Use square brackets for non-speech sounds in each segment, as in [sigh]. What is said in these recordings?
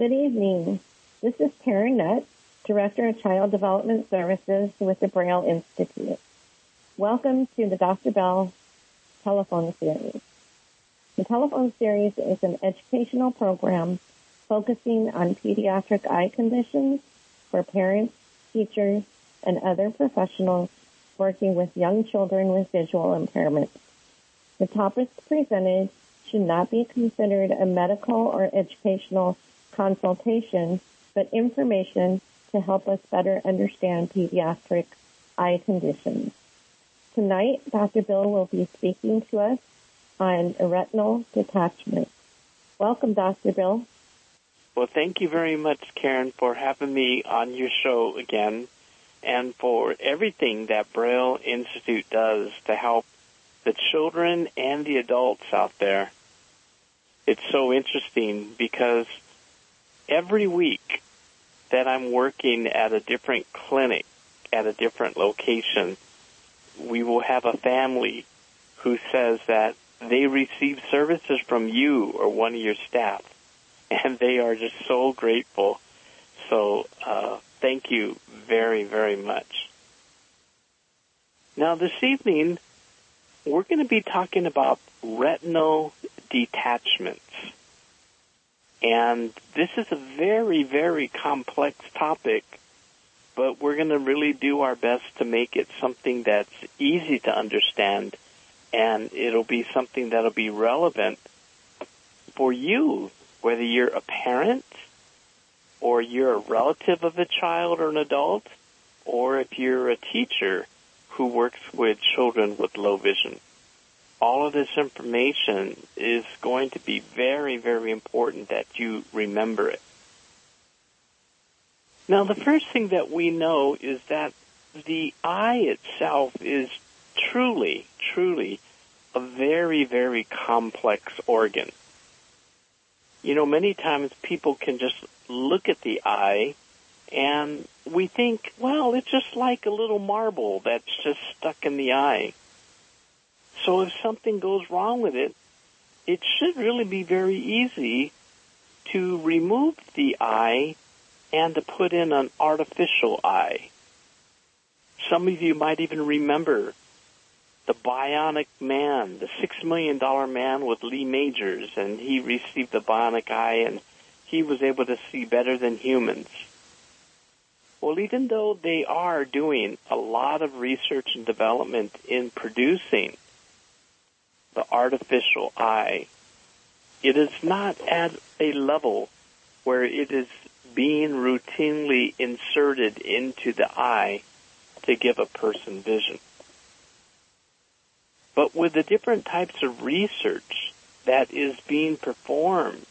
Good evening. This is Karen Nutt, Director of Child Development Services with the Braille Institute. Welcome to the Dr. Bell Telephone Series. The telephone series is an educational program focusing on pediatric eye conditions for parents, teachers, and other professionals working with young children with visual impairments. The topics presented should not be considered a medical or educational consultation, but information to help us better understand pediatric eye conditions. Tonight, Dr. Bill will be speaking to us on retinal detachment. Welcome, Dr. Bill. Well, thank you very much, Karen, for having me on your show again and for everything that Braille Institute does to help the children and the adults out there. It's so interesting because every week that I'm working at a different clinic at a different location, we will have a family who says that they receive services from you or one of your staff, [laughs] and they are just so grateful. So uh, thank you very, very much. Now this evening, we're going to be talking about retinal detachments. And this is a very, very complex topic, but we're going to really do our best to make it something that's easy to understand and it'll be something that'll be relevant for you, whether you're a parent or you're a relative of a child or an adult, or if you're a teacher who works with children with low vision all of this information is going to be very, very important that you remember it. Now, the first thing that we know is that the eye itself is truly, truly a very, very complex organ. You know, many times people can just look at the eye and we think, well, it's just like a little marble that's just stuck in the eye. So if something goes wrong with it, it should really be very easy to remove the eye and to put in an artificial eye. Some of you might even remember the bionic man, the six million dollar man with Lee Majors, and he received the bionic eye and he was able to see better than humans. Well, even though they are doing a lot of research and development in producing the artificial eye, it is not at a level where it is being routinely inserted into the eye to give a person vision. But with the different types of research that is being performed,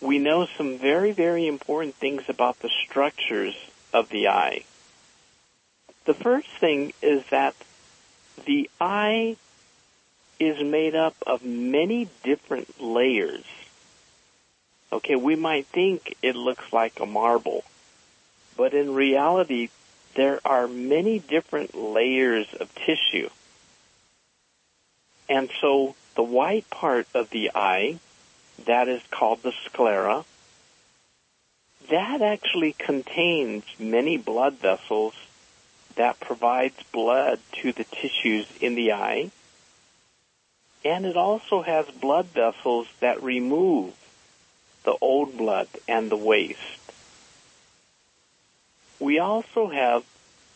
we know some very, very important things about the structures of the eye. The first thing is that the eye is made up of many different layers. Okay, we might think it looks like a marble, but in reality, there are many different layers of tissue. And so the white part of the eye, that is called the sclera, that actually contains many blood vessels that provides blood to the tissues in the eye and it also has blood vessels that remove the old blood and the waste. We also have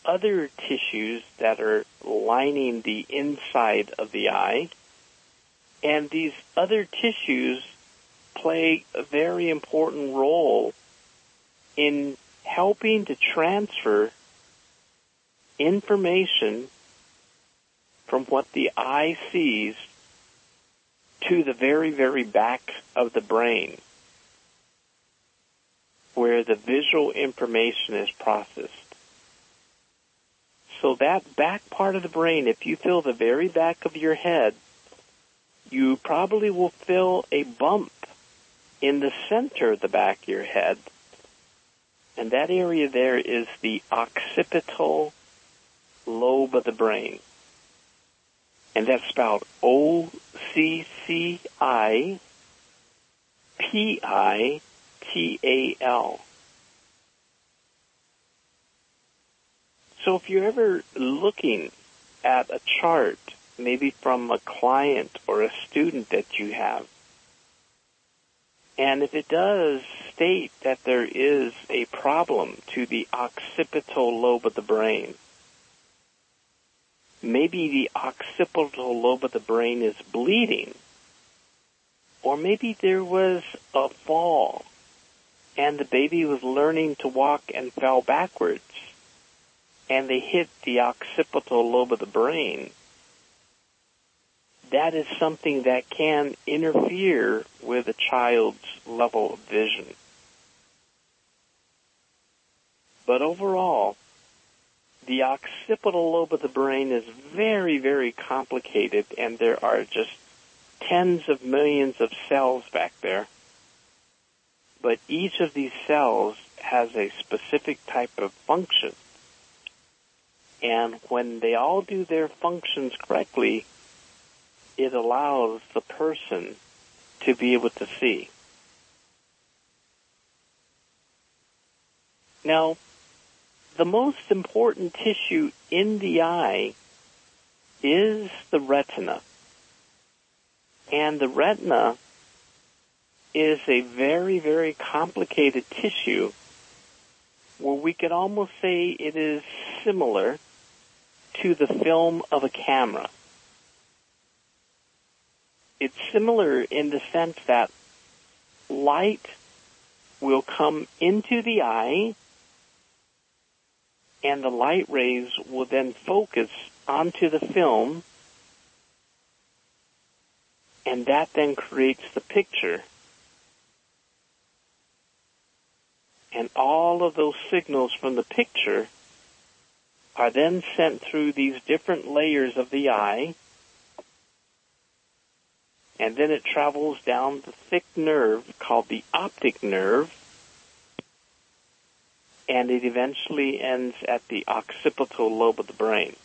other tissues that are lining the inside of the eye, and these other tissues play a very important role in helping to transfer information from what the eye sees to the very, very back of the brain where the visual information is processed. So that back part of the brain, if you feel the very back of your head, you probably will feel a bump in the center of the back of your head. And that area there is the occipital lobe of the brain and that's spelled O C C I P I T-A-L. So if you're ever looking at a chart, maybe from a client or a student that you have, and if it does state that there is a problem to the occipital lobe of the brain, maybe the occipital lobe of the brain is bleeding, or maybe there was a fall and the baby was learning to walk and fell backwards and they hit the occipital lobe of the brain, that is something that can interfere with a child's level of vision. But overall, the occipital lobe of the brain is very, very complicated and there are just tens of millions of cells back there. But each of these cells has a specific type of function. And when they all do their functions correctly, it allows the person to be able to see. Now, the most important tissue in the eye is the retina. And the retina is a very, very complicated tissue where we could almost say it is similar to the film of a camera. It's similar in the sense that light will come into the eye and the light rays will then focus onto the film and that then creates the picture. And all of those signals from the picture are then sent through these different layers of the eye, and then it travels down the thick nerve called the optic nerve, and it eventually ends at the occipital lobe of the brain.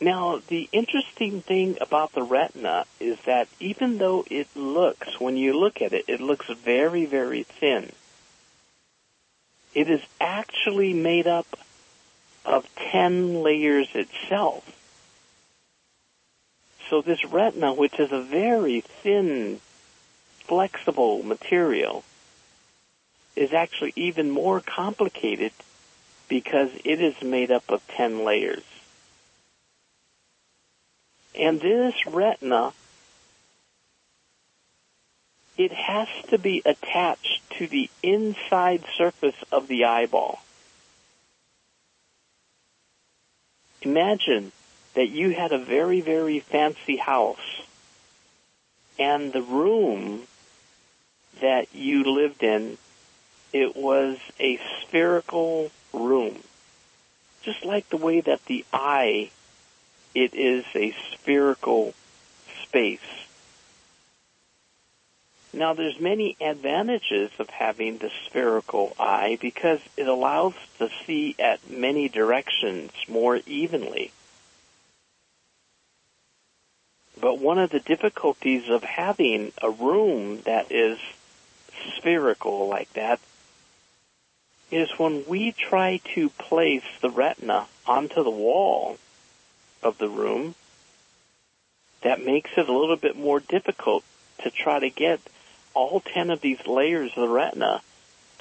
Now, the interesting thing about the retina is that even though it looks, when you look at it, it looks very, very thin. It is actually made up of 10 layers itself. So this retina, which is a very thin, flexible material, is actually even more complicated because it is made up of 10 layers. And this retina it has to be attached to the inside surface of the eyeball. Imagine that you had a very, very fancy house and the room that you lived in, it was a spherical room. Just like the way that the eye, it is a spherical space. Now there's many advantages of having the spherical eye because it allows to see at many directions more evenly. But one of the difficulties of having a room that is spherical like that is when we try to place the retina onto the wall of the room, that makes it a little bit more difficult to try to get all 10 of these layers of the retina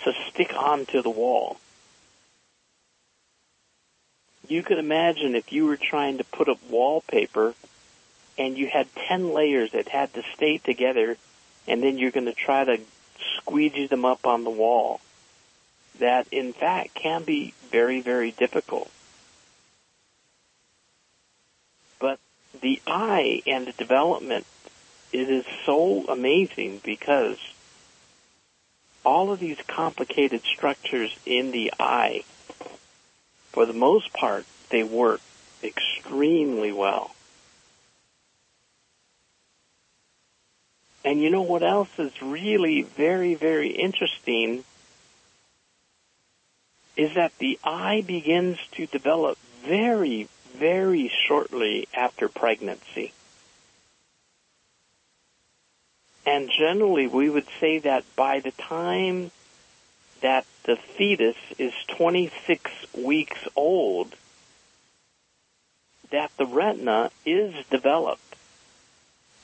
to stick onto the wall. You could imagine if you were trying to put up wallpaper and you had 10 layers that had to stay together and then you're going to try to squeegee them up on the wall. That in fact can be very, very difficult. But the eye and the development it is so amazing because all of these complicated structures in the eye, for the most part, they work extremely well. And you know what else is really very, very interesting is that the eye begins to develop very, very shortly after pregnancy. And generally we would say that by the time that the fetus is 26 weeks old, that the retina is developed.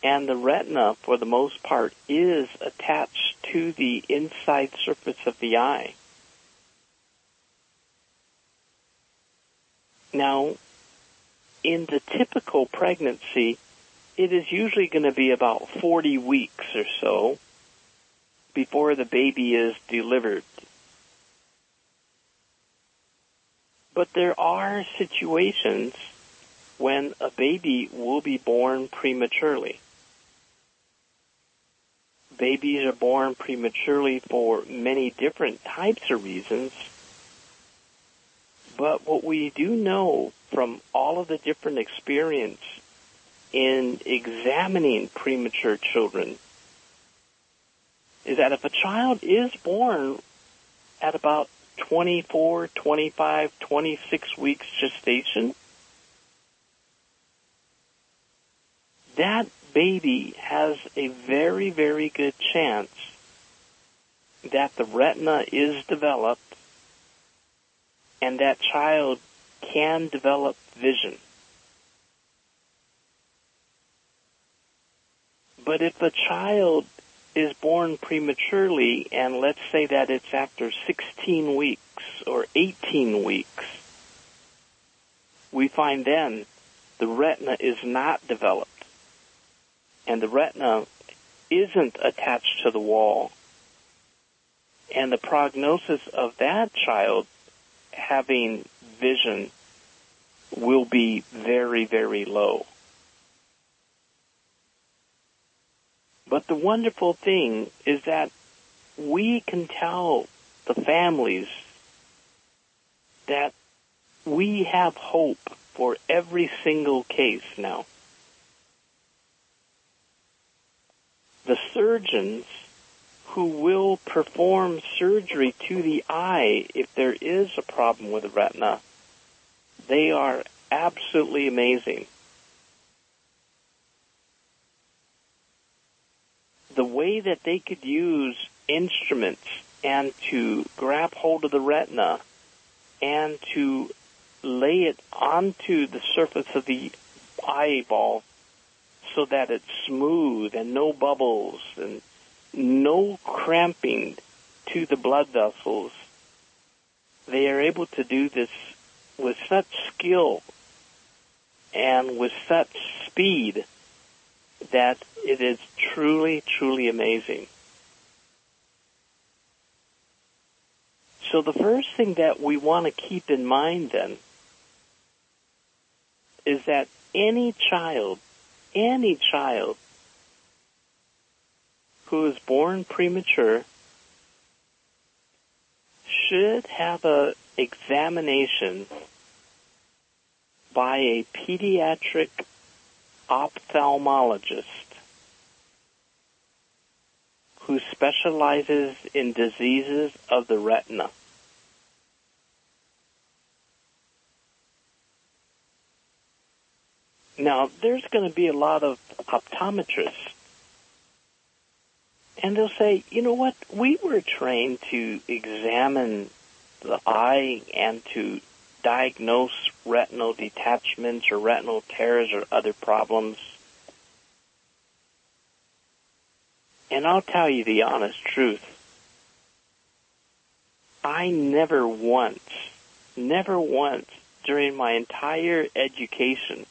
And the retina, for the most part, is attached to the inside surface of the eye. Now, in the typical pregnancy, it is usually going to be about 40 weeks or so before the baby is delivered. But there are situations when a baby will be born prematurely. Babies are born prematurely for many different types of reasons. But what we do know from all of the different experience in examining premature children is that if a child is born at about 24, 25, 26 weeks gestation, that baby has a very, very good chance that the retina is developed and that child can develop vision. But if a child is born prematurely and let's say that it's after 16 weeks or 18 weeks, we find then the retina is not developed and the retina isn't attached to the wall. And the prognosis of that child having vision will be very, very low. But the wonderful thing is that we can tell the families that we have hope for every single case now. The surgeons who will perform surgery to the eye if there is a problem with the retina, they are absolutely amazing. the way that they could use instruments and to grab hold of the retina and to lay it onto the surface of the eyeball so that it's smooth and no bubbles and no cramping to the blood vessels. They are able to do this with such skill and with such speed that it is truly, truly amazing. So the first thing that we want to keep in mind then is that any child, any child who is born premature should have a examination by a pediatric ophthalmologist who specializes in diseases of the retina. Now, there's going to be a lot of optometrists, and they'll say, you know what, we were trained to examine the eye and to diagnose retinal detachments or retinal tears or other problems. And I'll tell you the honest truth. I never once, never once during my entire education,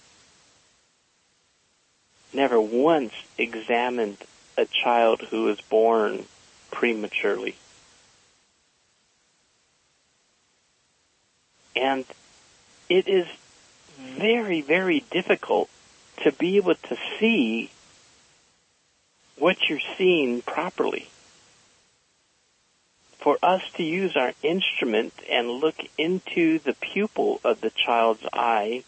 never once examined a child who was born prematurely. And it is very, very difficult to be able to see what you're seeing properly. For us to use our instrument and look into the pupil of the child's eye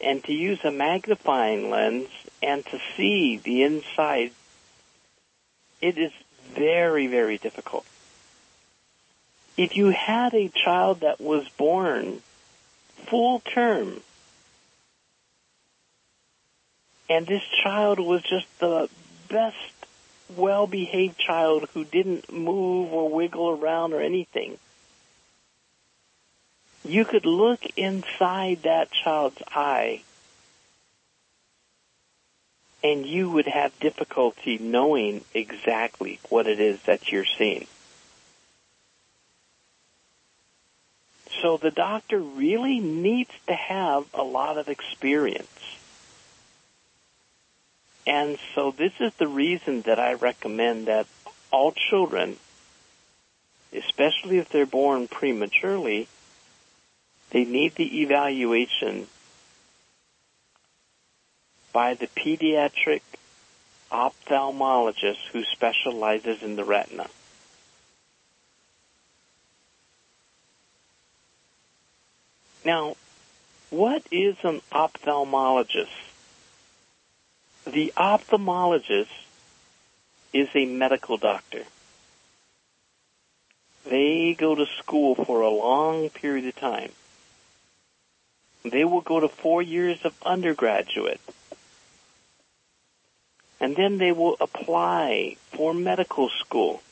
and to use a magnifying lens and to see the inside, it is very, very difficult. If you had a child that was born full term and this child was just the best well-behaved child who didn't move or wiggle around or anything, you could look inside that child's eye and you would have difficulty knowing exactly what it is that you're seeing. So the doctor really needs to have a lot of experience. And so this is the reason that I recommend that all children, especially if they're born prematurely, they need the evaluation by the pediatric ophthalmologist who specializes in the retina. Now, what is an ophthalmologist? The ophthalmologist is a medical doctor. They go to school for a long period of time. They will go to four years of undergraduate. And then they will apply for medical school.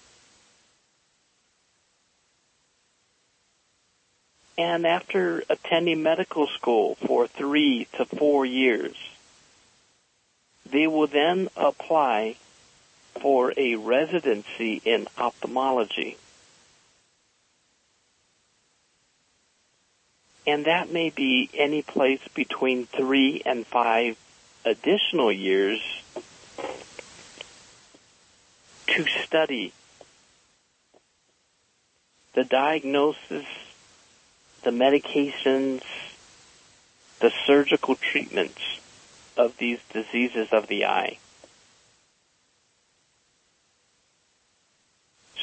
And after attending medical school for three to four years, they will then apply for a residency in ophthalmology. And that may be any place between three and five additional years to study the diagnosis the medications, the surgical treatments of these diseases of the eye.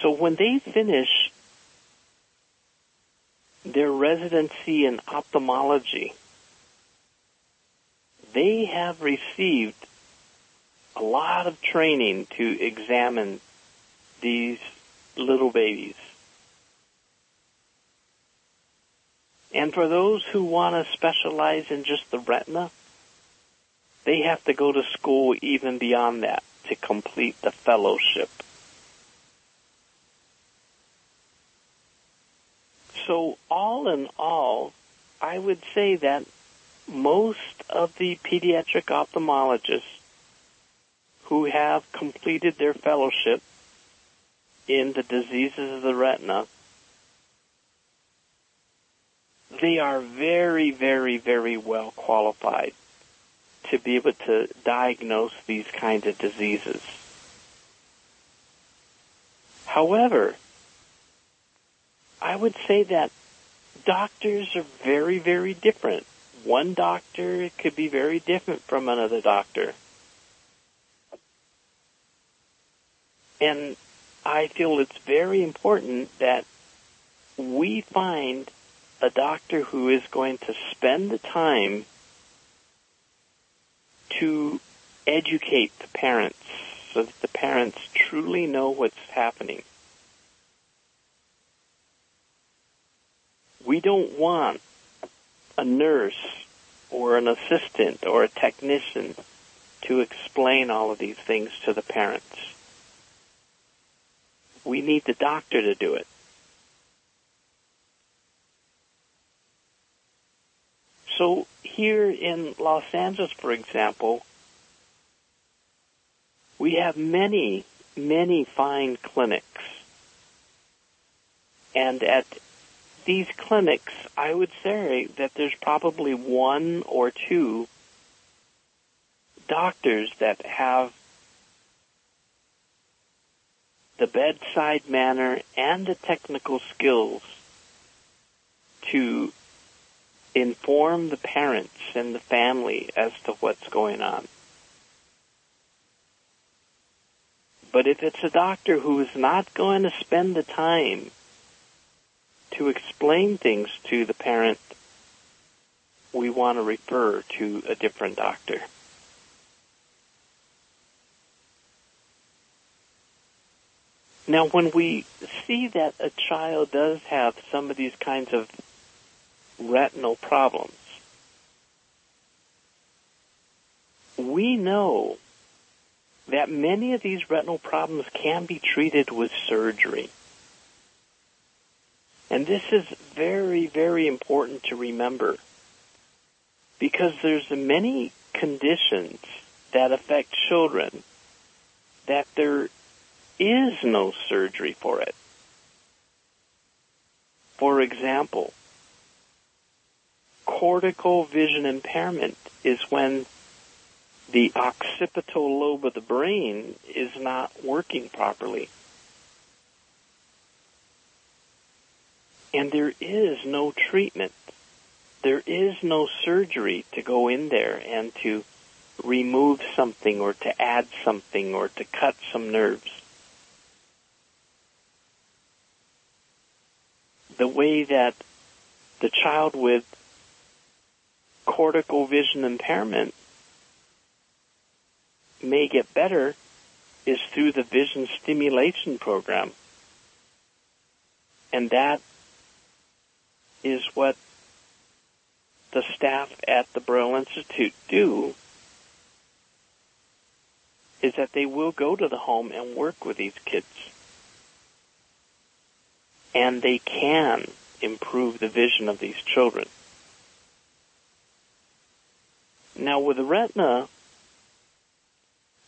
So when they finish their residency in ophthalmology, they have received a lot of training to examine these little babies. And for those who want to specialize in just the retina, they have to go to school even beyond that to complete the fellowship. So all in all, I would say that most of the pediatric ophthalmologists who have completed their fellowship in the diseases of the retina they are very, very, very well qualified to be able to diagnose these kinds of diseases. However, I would say that doctors are very, very different. One doctor could be very different from another doctor. And I feel it's very important that we find a doctor who is going to spend the time to educate the parents so that the parents truly know what's happening. We don't want a nurse or an assistant or a technician to explain all of these things to the parents. We need the doctor to do it. So here in Los Angeles, for example, we have many, many fine clinics. And at these clinics, I would say that there's probably one or two doctors that have the bedside manner and the technical skills to inform the parents and the family as to what's going on. But if it's a doctor who is not going to spend the time to explain things to the parent, we want to refer to a different doctor. Now, when we see that a child does have some of these kinds of retinal problems. We know that many of these retinal problems can be treated with surgery. And this is very, very important to remember because there's many conditions that affect children that there is no surgery for it. For example, cortical vision impairment is when the occipital lobe of the brain is not working properly. And there is no treatment. There is no surgery to go in there and to remove something or to add something or to cut some nerves. The way that the child with cortical vision impairment may get better is through the vision stimulation program. And that is what the staff at the Braille Institute do is that they will go to the home and work with these kids. And they can improve the vision of these children. Now with the retina,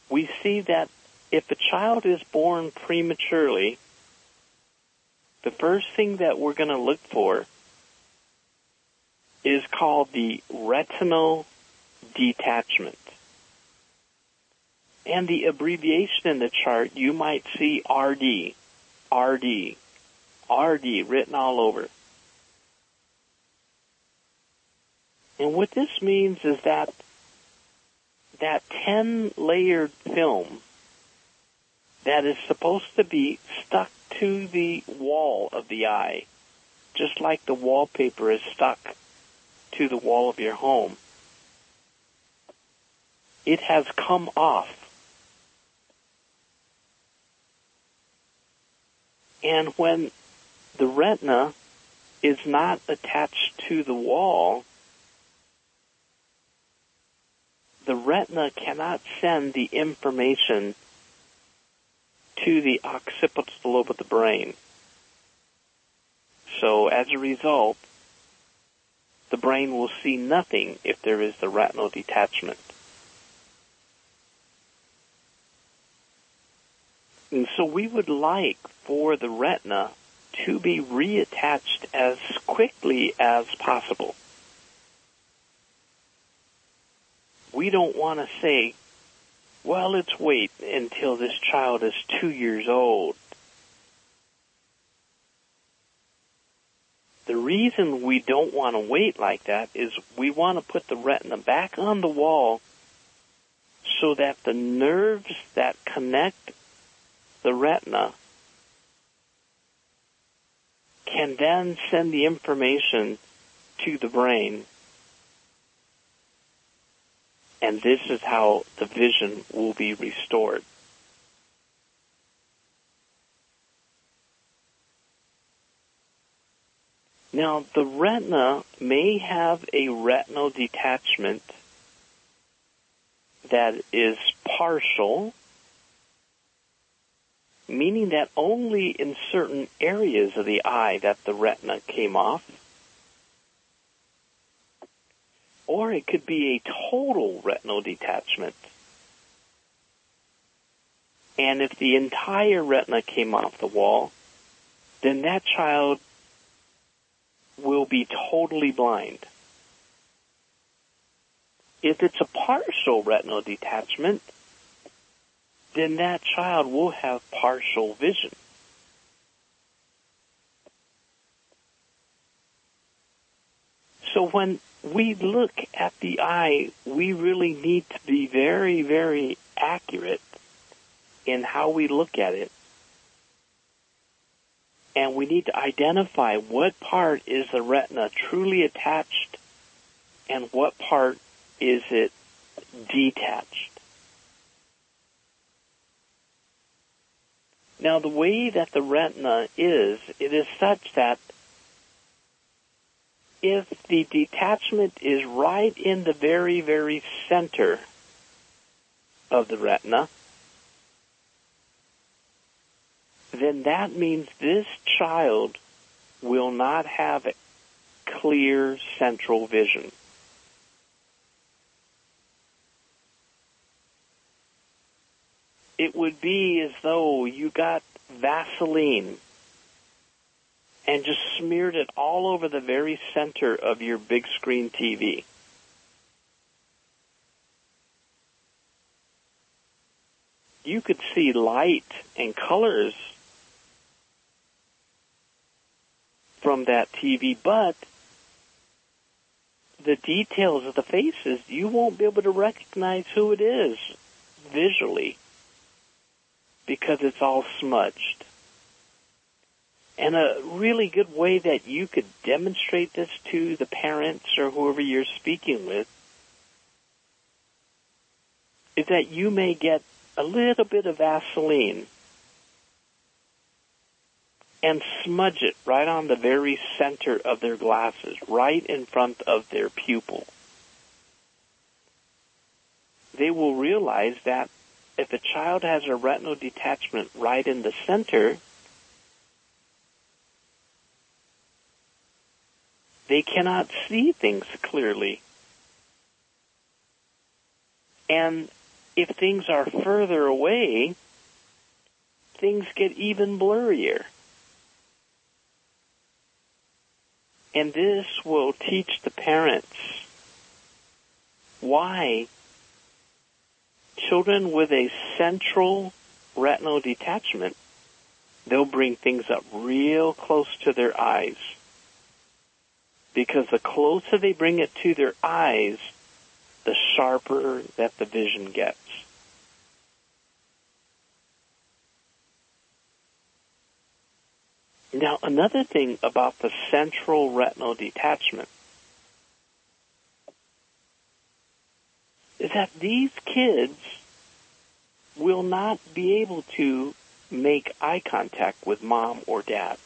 we see that if a child is born prematurely, the first thing that we're going to look for is called the retinal detachment. And the abbreviation in the chart, you might see RD, RD, RD written all over. And what this means is that that 10 layered film that is supposed to be stuck to the wall of the eye, just like the wallpaper is stuck to the wall of your home. It has come off. And when the retina is not attached to the wall, the retina cannot send the information to the occipital lobe of the brain. So as a result, the brain will see nothing if there is the retinal detachment. And so we would like for the retina to be reattached as quickly as possible. We don't want to say, well, let's wait until this child is two years old The reason we don't want to wait like that is we want to put the retina back on the wall so that the nerves that connect the retina can then send the information to the brain. And this is how the vision will be restored. Now, the retina may have a retinal detachment that is partial, meaning that only in certain areas of the eye that the retina came off. Or it could be a total retinal detachment. And if the entire retina came off the wall, then that child will be totally blind. If it's a partial retinal detachment, then that child will have partial vision. So when we look at the eye, we really need to be very, very accurate in how we look at it and we need to identify what part is the retina truly attached and what part is it detached. Now the way that the retina is, it is such that if the detachment is right in the very, very center of the retina, then that means this child will not have clear central vision. It would be as though you got Vaseline and just smeared it all over the very center of your big screen TV. You could see light and colors from that TV, but the details of the faces, you won't be able to recognize who it is visually because it's all smudged. And a really good way that you could demonstrate this to the parents or whoever you're speaking with is that you may get a little bit of Vaseline and smudge it right on the very center of their glasses, right in front of their pupil. They will realize that if a child has a retinal detachment right in the center, they cannot see things clearly. And if things are further away, things get even blurrier. And this will teach the parents why children with a central retinal detachment, they'll bring things up real close to their eyes. Because the closer they bring it to their eyes, the sharper that the vision gets. Now, another thing about the central retinal detachment is that these kids will not be able to make eye contact with mom or dad.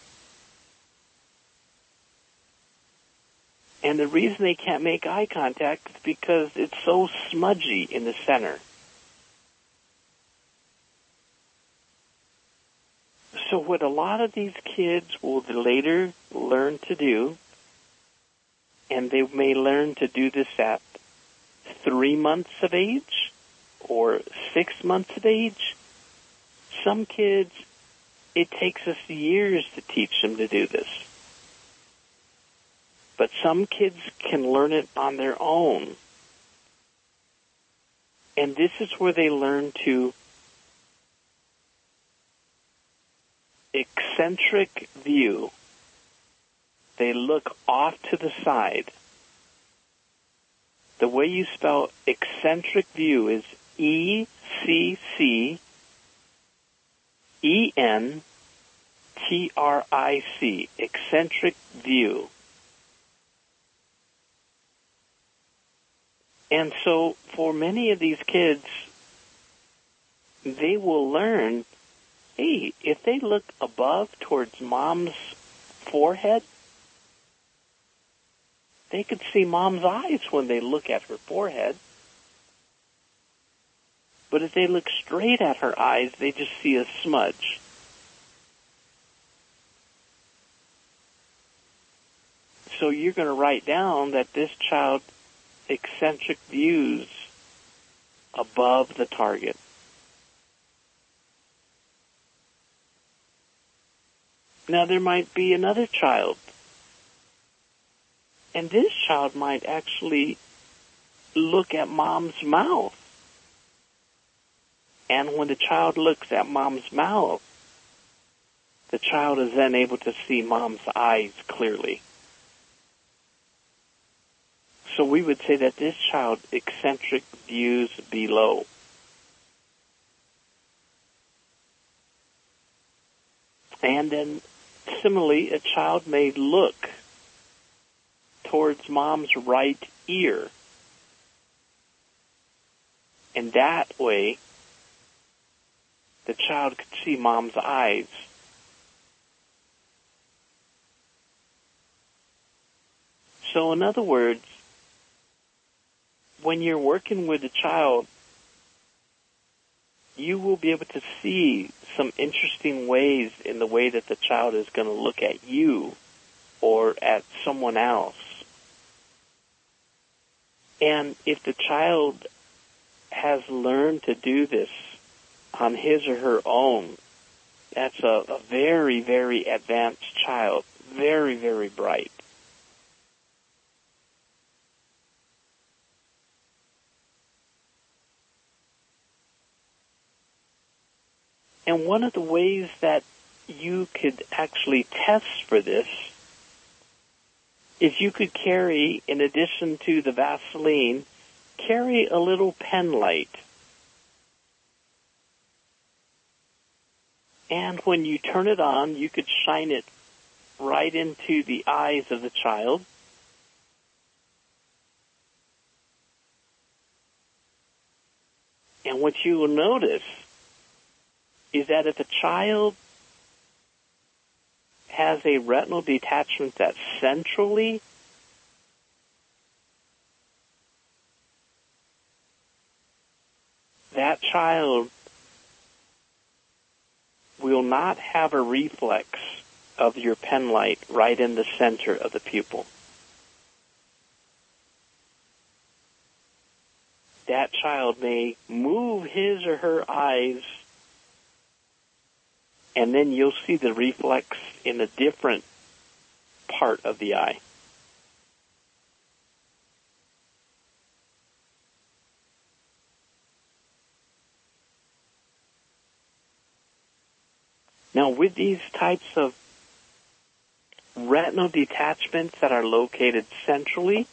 And the reason they can't make eye contact is because it's so smudgy in the center. So what a lot of these kids will later learn to do, and they may learn to do this at three months of age or six months of age. Some kids, it takes us years to teach them to do this. But some kids can learn it on their own. And this is where they learn to eccentric view. They look off to the side. The way you spell eccentric view is E C C E N T R I C, eccentric view. And so for many of these kids, they will learn, hey, if they look above towards mom's forehead, they could see mom's eyes when they look at her forehead. But if they look straight at her eyes, they just see a smudge. So you're going to write down that this child eccentric views above the target. Now there might be another child, and this child might actually look at mom's mouth. And when the child looks at mom's mouth, the child is then able to see mom's eyes clearly. So we would say that this child eccentric views below. And then similarly, a child may look towards mom's right ear. And that way, the child could see mom's eyes. So in other words, when you're working with a child, you will be able to see some interesting ways in the way that the child is going to look at you or at someone else. And if the child has learned to do this on his or her own, that's a, a very, very advanced child, very, very bright. And one of the ways that you could actually test for this is you could carry, in addition to the Vaseline, carry a little pen light. And when you turn it on, you could shine it right into the eyes of the child. And what you will notice is that if a child has a retinal detachment that centrally that child will not have a reflex of your pen light right in the center of the pupil. That child may move his or her eyes and then you'll see the reflex in a different part of the eye. Now with these types of retinal detachments that are located centrally,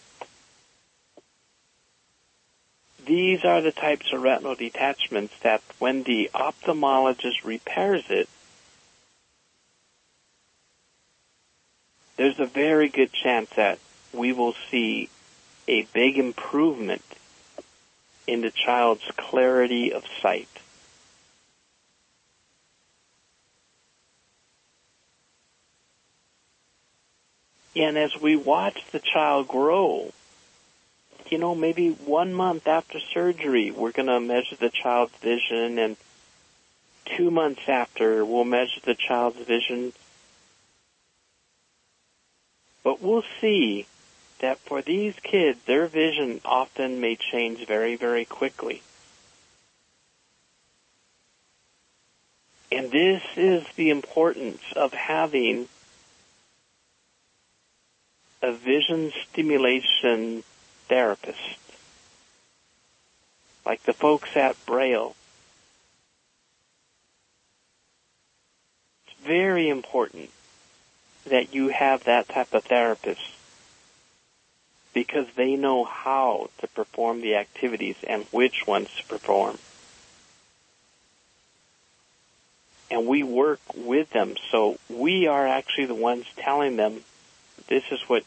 these are the types of retinal detachments that when the ophthalmologist repairs it, there's a very good chance that we will see a big improvement in the child's clarity of sight. And as we watch the child grow, you know, maybe one month after surgery, we're going to measure the child's vision, and two months after, we'll measure the child's vision but we'll see that for these kids, their vision often may change very, very quickly. And this is the importance of having a vision stimulation therapist, like the folks at Braille. It's very important that you have that type of therapist because they know how to perform the activities and which ones to perform. And we work with them, so we are actually the ones telling them this is what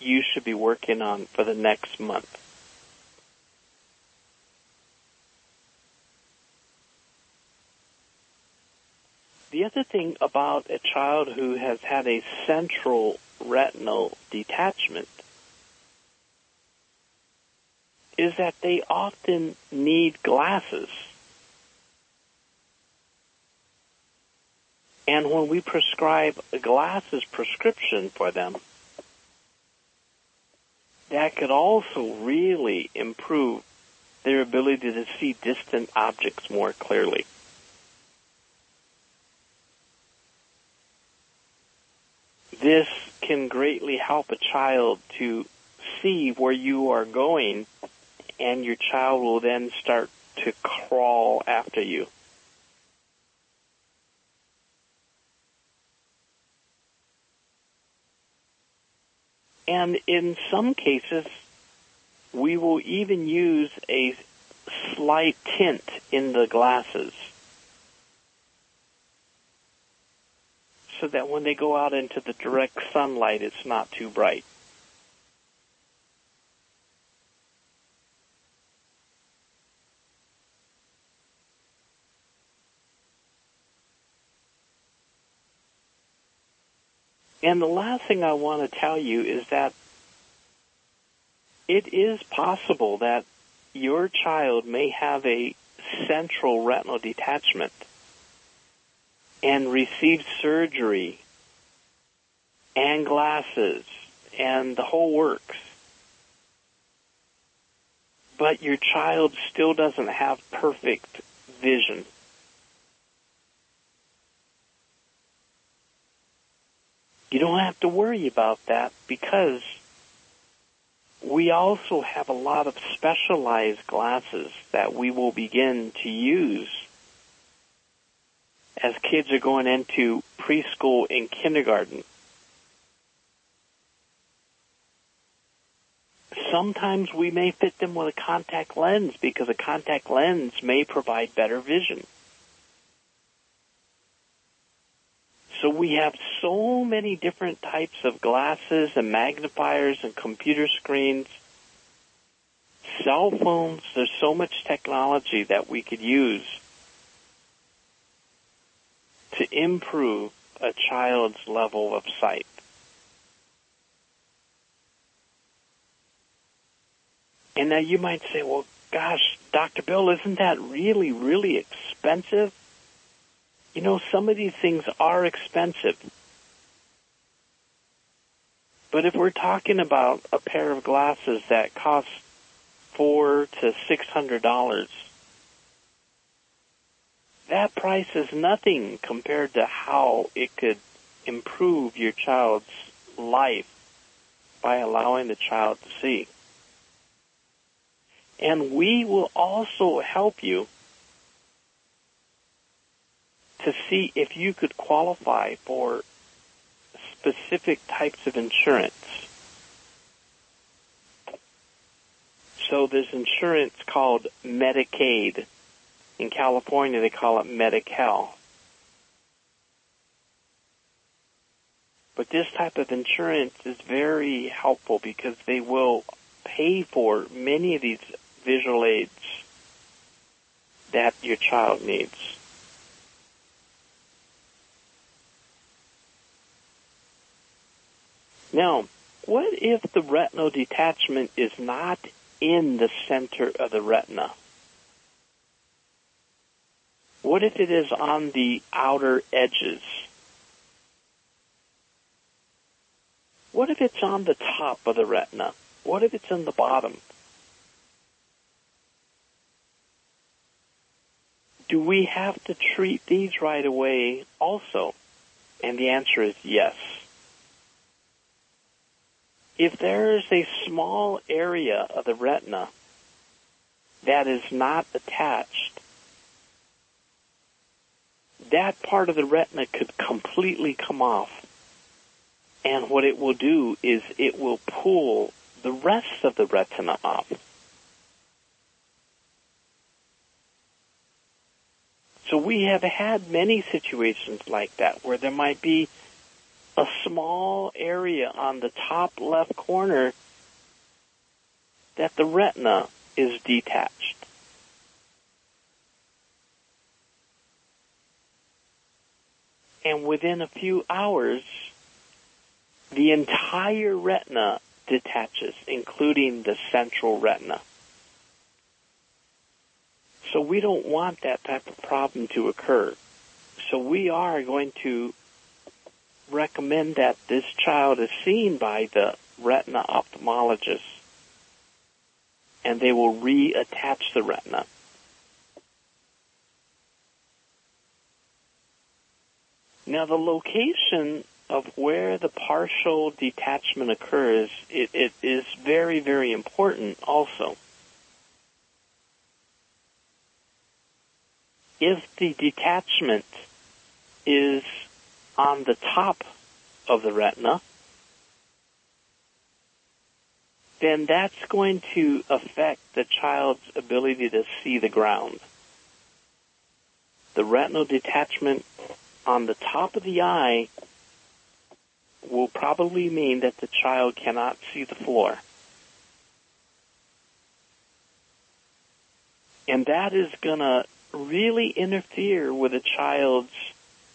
you should be working on for the next month. The other thing about a child who has had a central retinal detachment is that they often need glasses. And when we prescribe a glasses prescription for them, that could also really improve their ability to see distant objects more clearly. This can greatly help a child to see where you are going and your child will then start to crawl after you. And in some cases, we will even use a slight tint in the glasses so that when they go out into the direct sunlight, it's not too bright. And the last thing I want to tell you is that it is possible that your child may have a central retinal detachment and received surgery and glasses and the whole works. But your child still doesn't have perfect vision. You don't have to worry about that because we also have a lot of specialized glasses that we will begin to use as kids are going into preschool and kindergarten. Sometimes we may fit them with a contact lens because a contact lens may provide better vision. So we have so many different types of glasses and magnifiers and computer screens, cell phones. There's so much technology that we could use to improve a child's level of sight. And now you might say, well, gosh, Dr. Bill, isn't that really, really expensive? You know, some of these things are expensive. But if we're talking about a pair of glasses that cost four to six hundred dollars, that price is nothing compared to how it could improve your child's life by allowing the child to see. And we will also help you to see if you could qualify for specific types of insurance. So there's insurance called Medicaid. In California, they call it Medi-Cal. But this type of insurance is very helpful because they will pay for many of these visual aids that your child needs. Now, what if the retinal detachment is not in the center of the retina? What if it is on the outer edges? What if it's on the top of the retina? What if it's in the bottom? Do we have to treat these right away also? And the answer is yes. If there is a small area of the retina that is not attached, that part of the retina could completely come off. And what it will do is it will pull the rest of the retina off. So we have had many situations like that where there might be a small area on the top left corner that the retina is detached. And within a few hours, the entire retina detaches, including the central retina. So we don't want that type of problem to occur. So we are going to recommend that this child is seen by the retina ophthalmologist and they will reattach the retina. Now the location of where the partial detachment occurs, it, it is very, very important also. If the detachment is on the top of the retina, then that's going to affect the child's ability to see the ground. The retinal detachment on the top of the eye will probably mean that the child cannot see the floor. And that is going to really interfere with a child's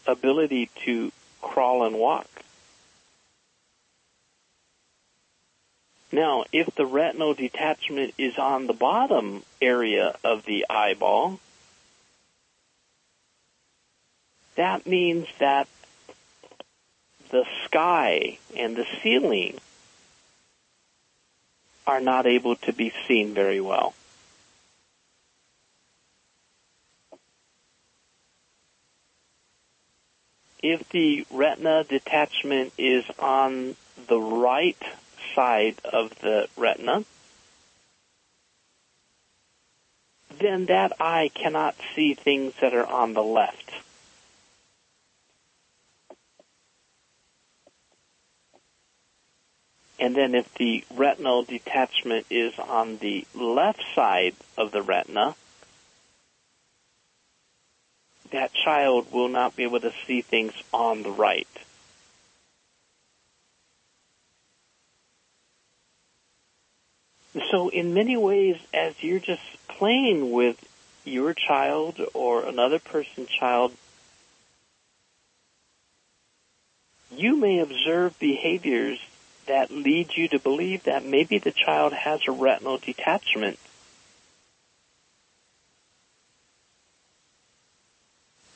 ability to crawl and walk. Now, if the retinal detachment is on the bottom area of the eyeball, that means that the sky and the ceiling are not able to be seen very well. If the retina detachment is on the right side of the retina, then that eye cannot see things that are on the left. And then if the retinal detachment is on the left side of the retina, that child will not be able to see things on the right. So in many ways, as you're just playing with your child or another person's child, you may observe behaviors that lead you to believe that maybe the child has a retinal detachment.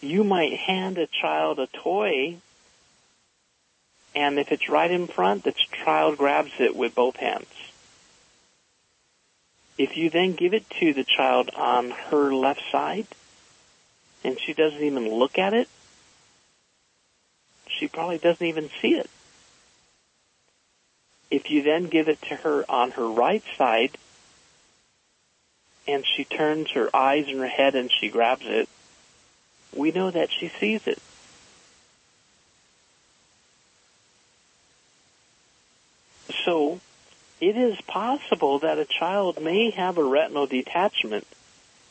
You might hand a child a toy, and if it's right in front, the child grabs it with both hands. If you then give it to the child on her left side, and she doesn't even look at it, she probably doesn't even see it. If you then give it to her on her right side, and she turns her eyes and her head and she grabs it, we know that she sees it. So, it is possible that a child may have a retinal detachment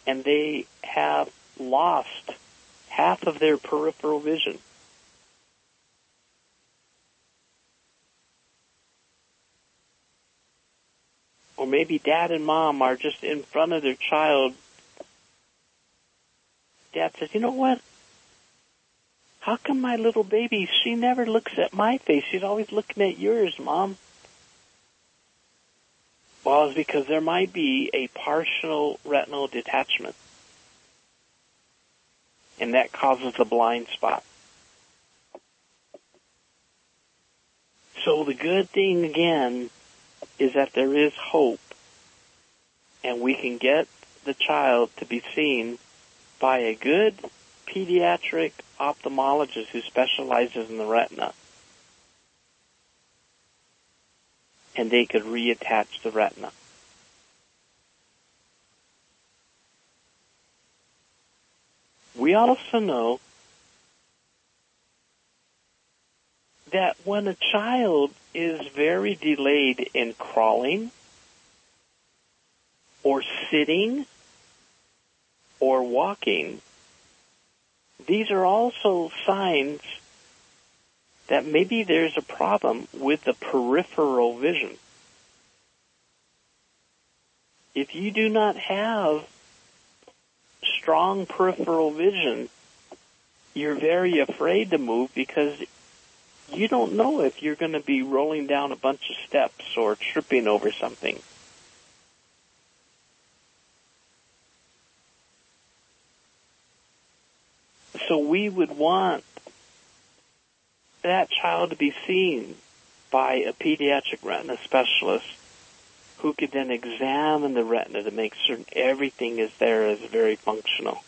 and they have lost half of their peripheral vision. Or maybe dad and mom are just in front of their child. Dad says, you know what? How come my little baby, she never looks at my face? She's always looking at yours, mom. Well, it's because there might be a partial retinal detachment. And that causes a blind spot. So the good thing again is that there is hope and we can get the child to be seen by a good pediatric ophthalmologist who specializes in the retina. and they could reattach the retina. We also know that when a child is very delayed in crawling or sitting or walking, these are also signs that maybe there's a problem with the peripheral vision. If you do not have strong peripheral vision, you're very afraid to move because you don't know if you're going to be rolling down a bunch of steps or tripping over something. So we would want that child to be seen by a pediatric retina specialist who could then examine the retina to make certain everything is there is very functional.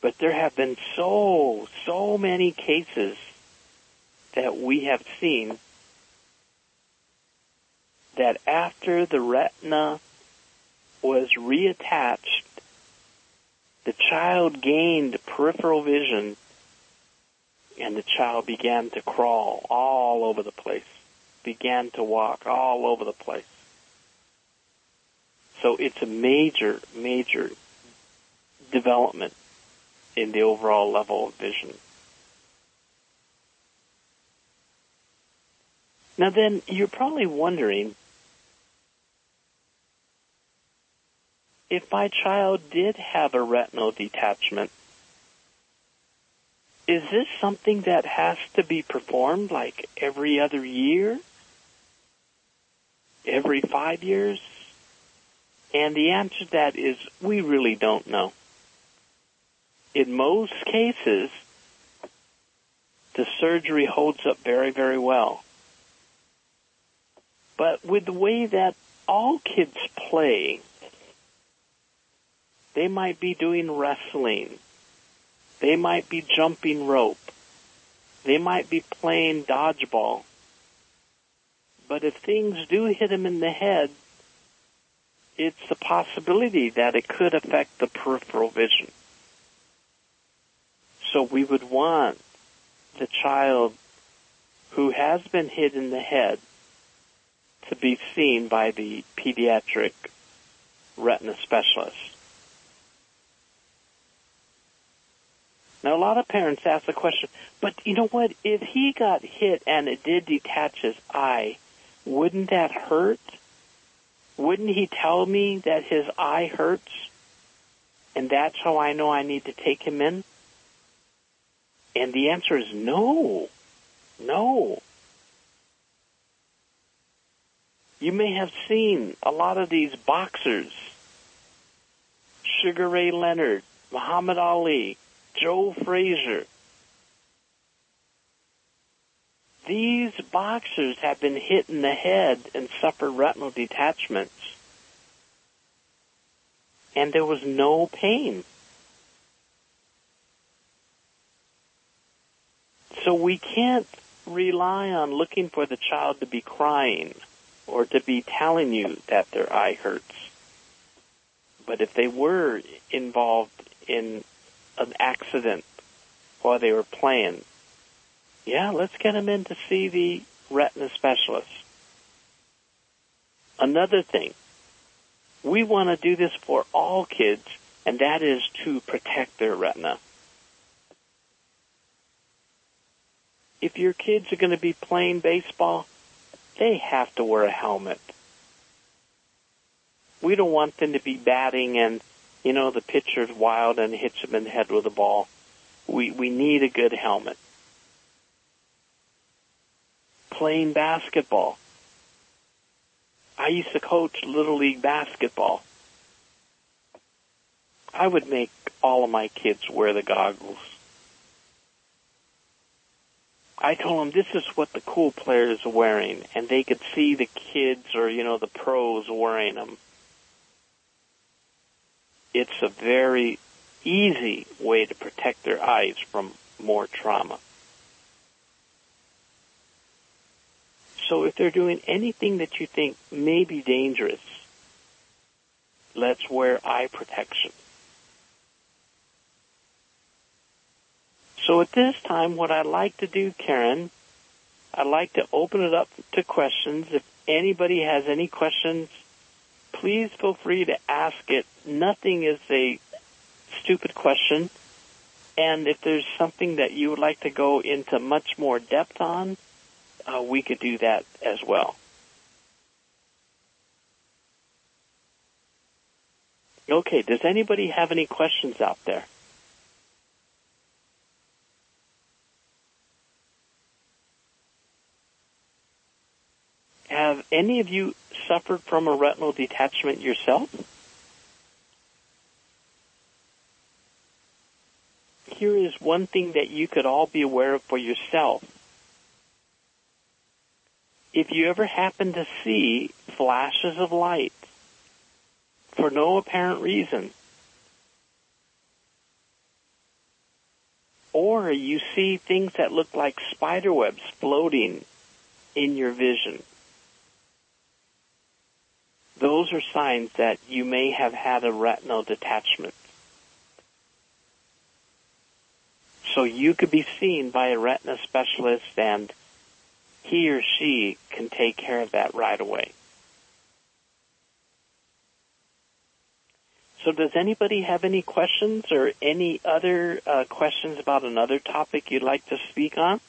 But there have been so, so many cases that we have seen that after the retina was reattached, the child gained peripheral vision and the child began to crawl all over the place, began to walk all over the place. So it's a major, major development in the overall level of vision. Now then, you're probably wondering, if my child did have a retinal detachment, is this something that has to be performed like every other year? Every five years? And the answer to that is we really don't know. In most cases, the surgery holds up very, very well. But with the way that all kids play, they might be doing wrestling. They might be jumping rope. They might be playing dodgeball. But if things do hit them in the head, it's a possibility that it could affect the peripheral vision. So we would want the child who has been hit in the head to be seen by the pediatric retina specialist. Now, a lot of parents ask the question, but you know what? If he got hit and it did detach his eye, wouldn't that hurt? Wouldn't he tell me that his eye hurts? And that's how I know I need to take him in? And the answer is no. No. You may have seen a lot of these boxers, Sugar Ray Leonard, Muhammad Ali, Joe Frazier. These boxers have been hit in the head and suffered retinal detachments. And there was no pain. So we can't rely on looking for the child to be crying or to be telling you that their eye hurts. But if they were involved in an accident while they were playing, yeah, let's get them in to see the retina specialist. Another thing, we want to do this for all kids, and that is to protect their retina. If your kids are going to be playing baseball, they have to wear a helmet. We don't want them to be batting and, you know, the pitcher's wild and hits them in the head with a ball. We, we need a good helmet. Playing basketball. I used to coach Little League basketball. I would make all of my kids wear the goggles. I told them this is what the cool players are wearing, and they could see the kids or you know the pros wearing them. It's a very easy way to protect their eyes from more trauma. So if they're doing anything that you think may be dangerous, let's wear eye protection. So at this time, what I'd like to do, Karen, I'd like to open it up to questions. If anybody has any questions, please feel free to ask it. Nothing is a stupid question. And if there's something that you would like to go into much more depth on, uh, we could do that as well. Okay, does anybody have any questions out there? Have any of you suffered from a retinal detachment yourself? Here is one thing that you could all be aware of for yourself. If you ever happen to see flashes of light for no apparent reason, or you see things that look like spider webs floating in your vision, those are signs that you may have had a retinal detachment. So you could be seen by a retina specialist and he or she can take care of that right away. So does anybody have any questions or any other uh, questions about another topic you'd like to speak on?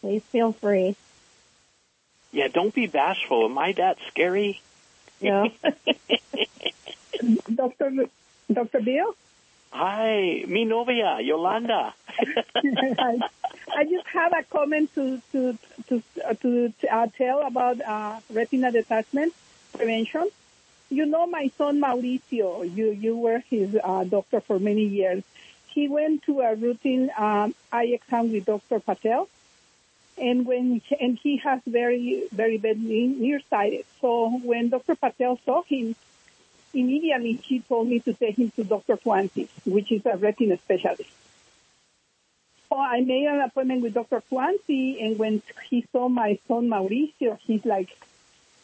Please feel free. Yeah, don't be bashful. Am I that scary? No. Dr. Dr. Bill? Hi, mi novia, Yolanda. [laughs] I, just have a comment to to to to uh, tell about uh, retina detachment prevention. you know my son Mauricio. You you were his uh, doctor for many years. He went to a routine um, eye exam with Dr. Patel, and when and he has very very bad nearsighted. So when Dr. Patel saw him, immediately he told me to take him to Dr. Tawansy, which is a retina specialist. So I made an appointment with Dr. Tawansy, and when he saw my son Mauricio, he's like,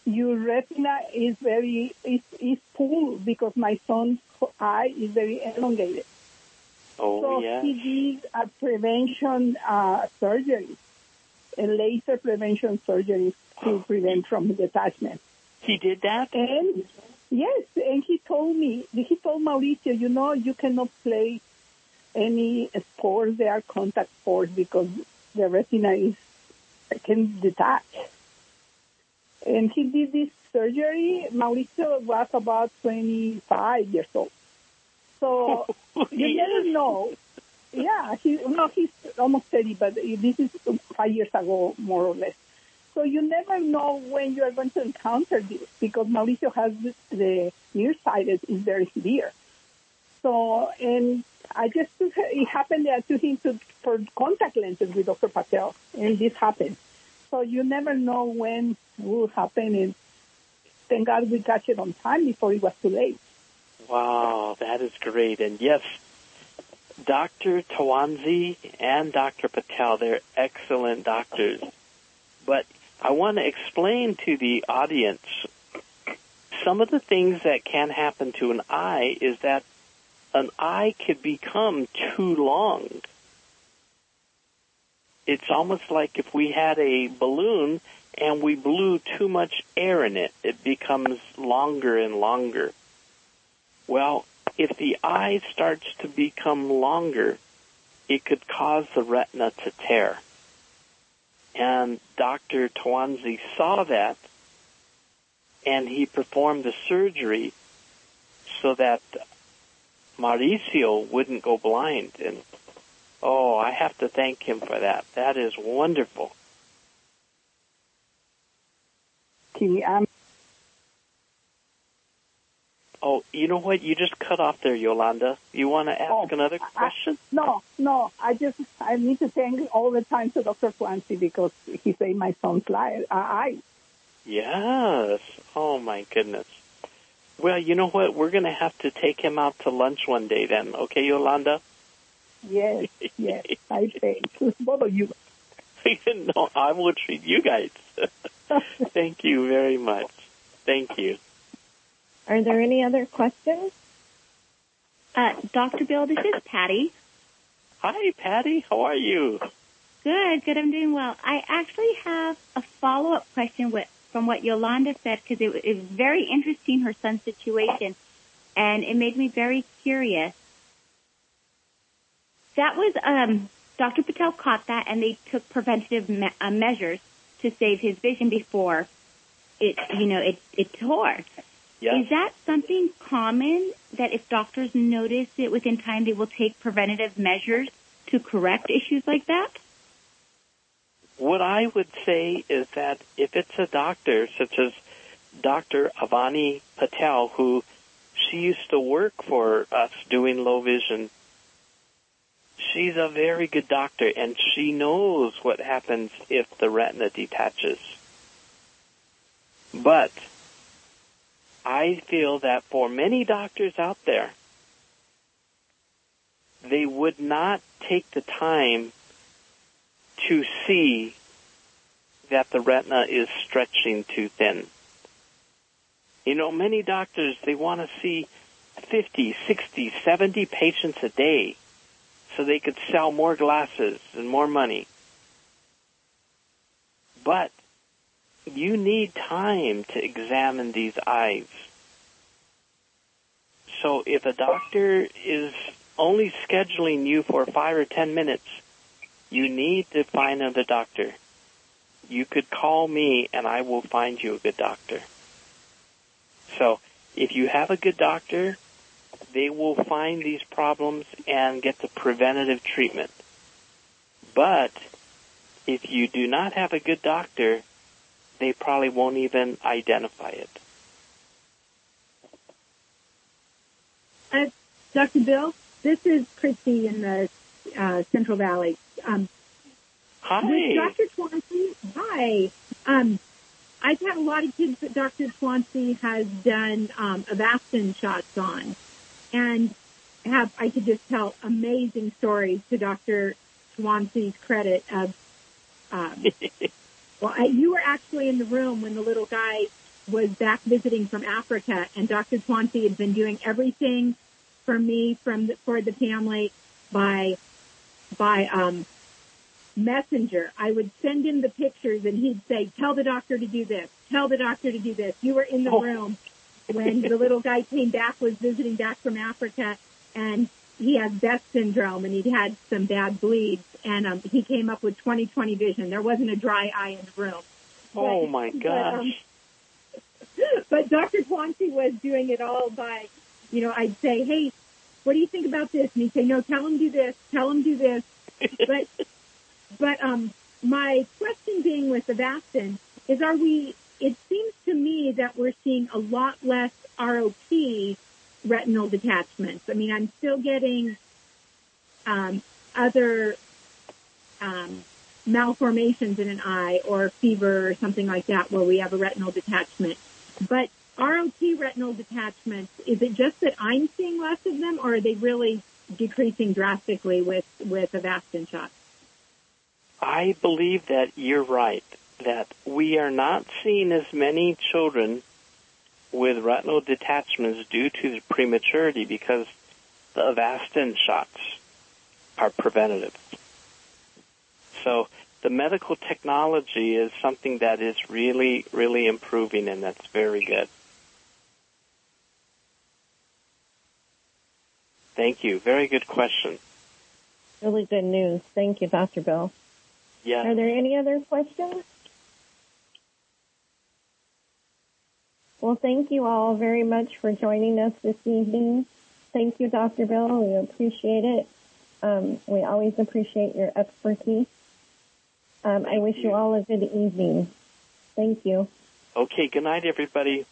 "Your retina is very is is full because my son's eye is very elongated." Oh so yes. he did a prevention uh, surgery, a laser prevention surgery to prevent from detachment. He did that. And yes, and he told me, he told Mauricio, you know, you cannot play any sports. They are contact sports because the retina is can detach. And he did this surgery. Mauricio was about 25 years old. So [laughs] oh, you never know. Yeah, he no, he's almost 30, but this is five years ago, more or less. So you never know when you are going to encounter this because Mauricio has the nearsighted is very severe. So, and I just, it happened that took him to, for contact lenses with Dr. Patel, and this happened. So you never know when will happen, and thank God we catch it on time before it was too late. Wow, that is great. And yes, Dr. Tawansy and Dr. Patel, they're excellent doctors. But I want to explain to the audience some of the things that can happen to an eye is that an eye could become too long. It's almost like if we had a balloon and we blew too much air in it, it becomes longer and longer. Well, if the eye starts to become longer, it could cause the retina to tear. And Dr. Tawansy saw that and he performed the surgery so that Mauricio wouldn't go blind. And oh, I have to thank him for that. That is wonderful. He, um, Oh, you know what? You just cut off there, Yolanda. You want to ask Oh, another question? no, no, I just, I need to thank all the time to Dr. Clancy because he saved my son's life, uh, eye. Yes. Oh my goodness. Well, you know what? We're going to have to take him out to lunch one day then. Okay, Yolanda? Yes, yes, I think. What [laughs] of you. [laughs] no, I will treat you guys. [laughs] Thank you very much. Thank you. Are there any other questions? Uh, Dr. Bill, this is Patty. Hi, Patty. How are you? Good, good. I'm doing well. I actually have a follow-up question with, from what Yolanda said because it, it was very interesting, her son's situation, and it made me very curious. That was, um, Dr. Patel caught that and they took preventative me- uh, measures to save his vision before it, you know, it, it tore. Yes. Is that something common that if doctors notice it within time, they will take preventative measures to correct issues like that? What I would say is that if it's a doctor such as Dr. Avani Patel, who she used to work for us doing low vision, she's a very good doctor and she knows what happens if the retina detaches. But I feel that for many doctors out there, they would not take the time to see that the retina is stretching too thin. You know, many doctors, they want to see 50, 60, 70 patients a day so they could sell more glasses and more money. But you need time to examine these eyes. So if a doctor is only scheduling you for five or ten minutes, you need to find another doctor. You could call me and I will find you a good doctor. So if you have a good doctor, they will find these problems and get the preventative treatment. But if you do not have a good doctor, they probably won't even identify it. Dr. Bill, this is Christy in the uh, Central Valley. Um, Hi. Dr. Tawansy, hi. Um, I've had a lot of kids that Dr. Tawansy has done um, Avastin shots on, and have I could just tell amazing stories to Dr. Tawansy's credit of. Um, [laughs] well, I, you were actually in the room when the little guy was back visiting from Africa, and Dr. Tawansy had been doing everything for me from the, for the family by by um, messenger. I would send him the pictures, and he'd say, "Tell the doctor to do this. Tell the doctor to do this." You were in the Oh. room when the little guy came back, was visiting back from Africa, and he had Best syndrome, and he'd had some bad bleeds, and um, he came up with 20/20 vision. There wasn't a dry eye in the room. oh But- my but, um, gosh. [laughs] but Dr. Tawansy was doing it all by, you know, I'd say, hey, what do you think about this? And he'd say, no, tell him do this, tell him do this. [laughs] But, but, um, my question being with Avastin is are we, it seems to me that we're seeing a lot less ROP retinal detachments. I mean, I'm still getting, um, other, um, malformations in an eye or fever or something like that where we have a retinal detachment. But ROP retinal detachments, is it just that I'm seeing less of them or are they really decreasing drastically with, with Avastin shots? I believe that you're right, that we are not seeing as many children with retinal detachments due to the prematurity because the Avastin shots are preventative. So the medical technology is something that is really, really improving and that's very good. Thank you. Very good question. Really good news. Thank you, Dr. Bill. Yeah. Are there any other questions? Well, thank you all very much for joining us this evening. Thank you, Dr. Bill. We appreciate it. Um, we always appreciate your expertise. Um, I wish you all a good evening. Thank you. Okay, good night everybody.